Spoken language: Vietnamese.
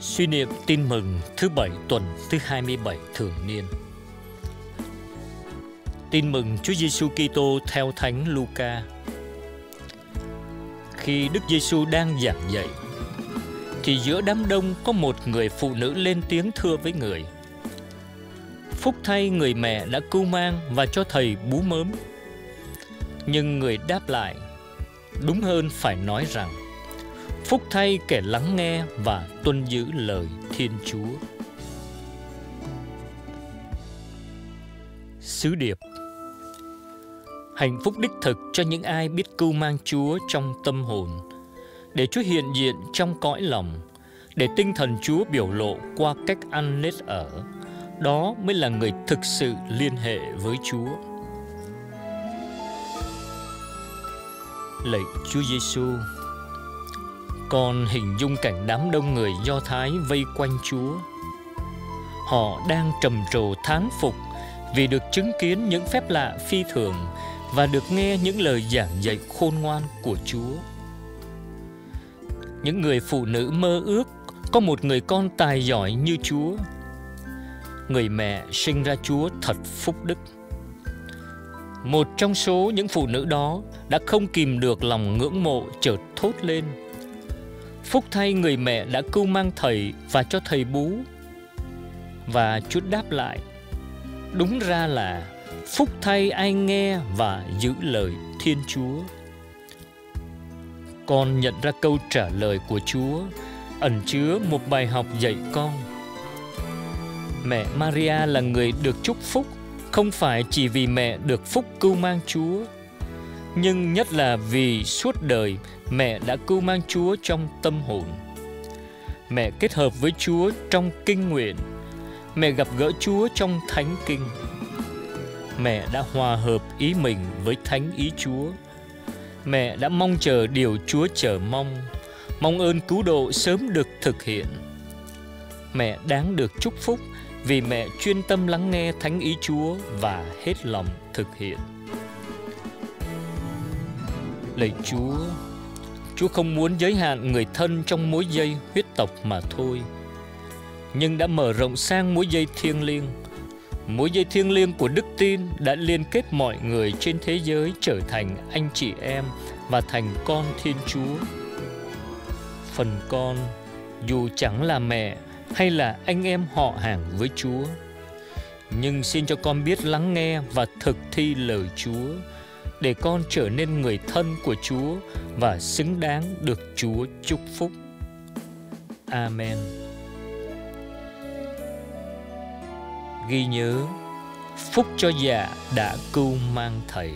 Suy niệm tin mừng thứ bảy tuần thứ 27 thường niên. Tin mừng Chúa Giêsu Kitô theo Thánh Luca. Khi Đức Giêsu đang giảng dạy, thì giữa đám đông có một người phụ nữ lên tiếng thưa với người: Phúc thay người mẹ đã cưu mang và cho thầy bú mớm. Nhưng người đáp lại, đúng hơn phải nói rằng Phúc thay kẻ lắng nghe và tuân giữ lời Thiên Chúa. Sứ điệp Hạnh phúc đích thực cho những ai biết cưu mang Chúa trong tâm hồn, để Chúa hiện diện trong cõi lòng, để tinh thần Chúa biểu lộ qua cách ăn nết ở. Đó mới là người thực sự liên hệ với Chúa. Lạy Chúa Giêsu, còn hình dung cảnh đám đông người Do Thái vây quanh Chúa. Họ đang trầm trồ thán phục vì được chứng kiến những phép lạ phi thường và được nghe những lời giảng dạy khôn ngoan của Chúa. Những người phụ nữ mơ ước có một người con tài giỏi như Chúa. Người mẹ sinh ra Chúa thật phúc đức. Một trong số những phụ nữ đó đã không kìm được lòng ngưỡng mộ, chợt thốt lên – Phúc thay người mẹ đã cưu mang thầy và cho thầy bú. Và Chúa đáp lại, đúng ra là phúc thay ai nghe và giữ lời Thiên Chúa. Con nhận ra câu trả lời của Chúa ẩn chứa một bài học dạy con. Mẹ Maria là người được chúc phúc không phải chỉ vì mẹ được phúc cưu mang Chúa nhưng nhất là vì suốt đời mẹ đã cưu mang Chúa trong tâm hồn. Mẹ kết hợp với Chúa trong kinh nguyện. Mẹ gặp gỡ Chúa trong thánh kinh. Mẹ đã hòa hợp ý mình với thánh ý Chúa. Mẹ đã mong chờ điều Chúa chờ mong, mong ơn cứu độ sớm được thực hiện. Mẹ đáng được chúc phúc vì mẹ chuyên tâm lắng nghe thánh ý Chúa và hết lòng thực hiện. Lạy Chúa, Chúa không muốn giới hạn người thân trong mối dây huyết tộc mà thôi, nhưng đã mở rộng sang mối dây thiêng liêng. Mối dây thiêng liêng của đức tin đã liên kết mọi người trên thế giới trở thành anh chị em và thành con Thiên Chúa. Phần con, dù chẳng là mẹ hay là anh em họ hàng với Chúa, nhưng xin cho con biết lắng nghe và thực thi lời Chúa để con trở nên người thân của Chúa và xứng đáng được Chúa chúc phúc. Amen. Ghi nhớ, phúc cho già đã cưu mang thầy.